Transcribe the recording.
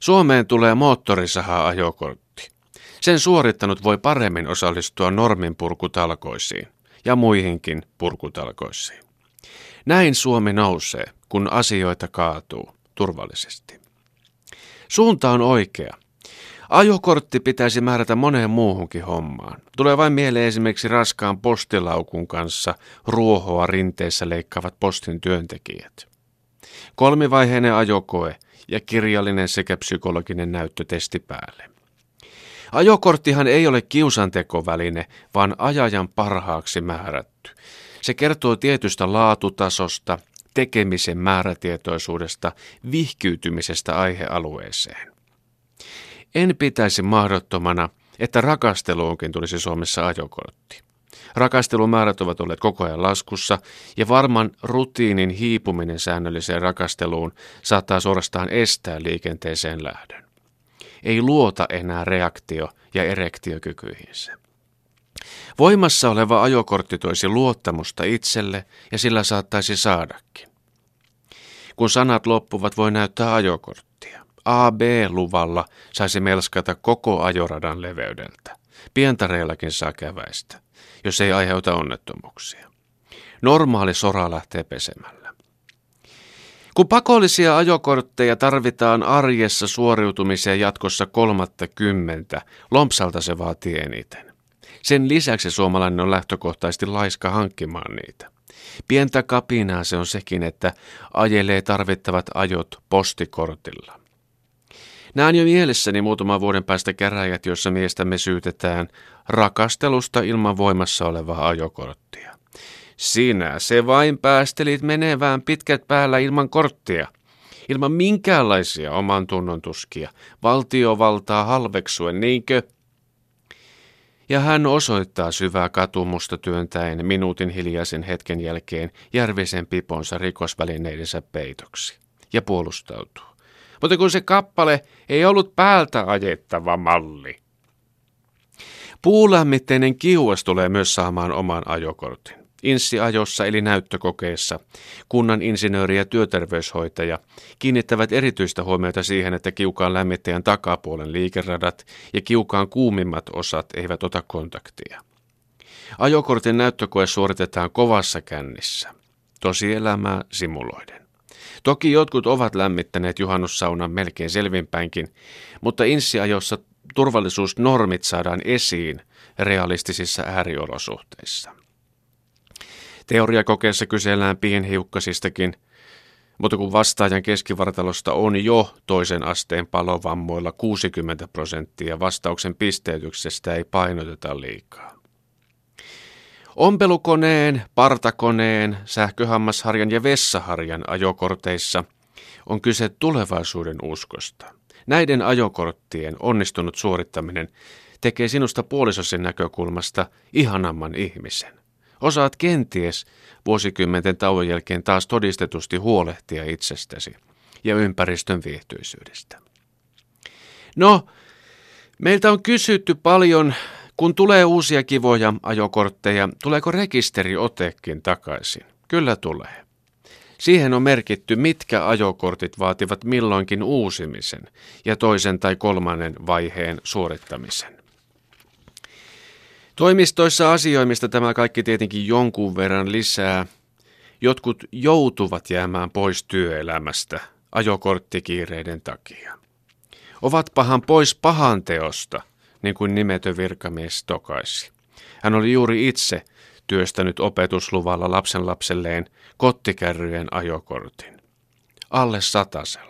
Suomeen tulee moottorisaha-ajokortti. Sen suorittanut voi paremmin osallistua normin purkutalkoisiin ja muihinkin purkutalkoisiin. Näin Suomi nousee, kun asioita kaatuu turvallisesti. Suunta on oikea. Ajokortti pitäisi määrätä moneen muuhunkin hommaan. Tulee vain mieleen esimerkiksi raskaan postilaukun kanssa ruohoa rinteessä leikkaavat postin työntekijät. Kolmivaiheinen ajokoe ja kirjallinen sekä psykologinen näyttötesti päälle. Ajokorttihan ei ole kiusantekoväline, vaan ajajan parhaaksi määrätty. Se kertoo tietystä laatutasosta, tekemisen määrätietoisuudesta, vihkyytymisestä aihealueeseen. En pitäisi mahdottomana, että rakasteluunkin tulisi Suomessa ajokortti. Rakastelumäärät ovat olleet koko ajan laskussa ja varman rutiinin hiipuminen säännölliseen rakasteluun saattaa suorastaan estää liikenteeseen lähdön. Ei luota enää reaktio- ja erektiokykyihinsä. Voimassa oleva ajokortti toisi luottamusta itselle ja sillä saattaisi saadakin. Kun sanat loppuvat, voi näyttää ajokorttia. AB-luvalla saisi melskata koko ajoradan leveydeltä. Pientareillakin saa käväistä, jos ei aiheuta onnettomuuksia. Normaali sora lähtee pesemällä. Kun pakollisia ajokortteja tarvitaan arjessa suoriutumiseen jatkossa kolmatta kymmentä, lompsalta se vaatii eniten. Sen lisäksi suomalainen on lähtökohtaisesti laiska hankkimaan niitä. Pientä kapinaa se on sekin, että ajelee tarvittavat ajot postikortilla. Näen jo mielessäni muutaman vuoden päästä käräjät, jossa miestämme syytetään rakastelusta ilman voimassa olevaa ajokorttia. Sinä se vain päästelit menevään pitkät päällä ilman korttia. Ilman minkäänlaisia oman tunnon tuskia. Valtiovaltaa halveksuen, niinkö? Ja hän osoittaa syvää katumusta työntäen minuutin hiljaisen hetken jälkeen järvisen piponsa rikosvälineidensä peitoksi. Ja puolustautuu. Mutta kun se kappale ei ollut päältä ajettava malli. Puulämmitteinen kiuas tulee myös saamaan oman ajokortin. Inssiajossa eli näyttökokeessa kunnan insinööri ja työterveyshoitaja kiinnittävät erityistä huomiota siihen, että kiukaan lämmittäjän takapuolen liikeradat ja kiukaan kuumimmat osat eivät ota kontaktia. Ajokortin näyttökoe suoritetaan kovassa kännissä, tosielämää simuloiden. Toki jotkut ovat lämmittäneet juhannussaunan melkein selvinpäinkin, mutta inssiajossa turvallisuusnormit saadaan esiin realistisissa ääriolosuhteissa. Teoriakokeessa kysellään pienhiukkasistakin, mutta kun vastaajan keskivartalosta on jo toisen asteen palovammoilla 60 prosenttia, vastauksen pisteytyksestä ei painoteta liikaa. Ompelukoneen, partakoneen, sähköhammasharjan ja vessaharjan ajokorteissa on kyse tulevaisuuden uskosta. Näiden ajokorttien onnistunut suorittaminen tekee sinusta puolisosin näkökulmasta ihanamman ihmisen. Osaat kenties vuosikymmenten tauon jälkeen taas todistetusti huolehtia itsestäsi ja ympäristön viihtyisyydestä. No, meiltä on kysytty paljon, kun tulee uusia kivoja ajokortteja, tuleeko rekisteriotekin takaisin? Kyllä tulee. Siihen on merkitty, mitkä ajokortit vaativat milloinkin uusimisen ja toisen tai kolmannen vaiheen suorittamisen. Toimistoissa asioimista tämä kaikki tietenkin jonkun verran lisää. Jotkut joutuvat jäämään pois työelämästä ajokorttikiireiden takia. Ovat pahan pois pahan teosta, niin kuin nimetön virkamies tokaisi. Hän oli juuri itse työstänyt opetusluvalla lapsenlapselleen kottikärryjen ajokortin. Alle satasella.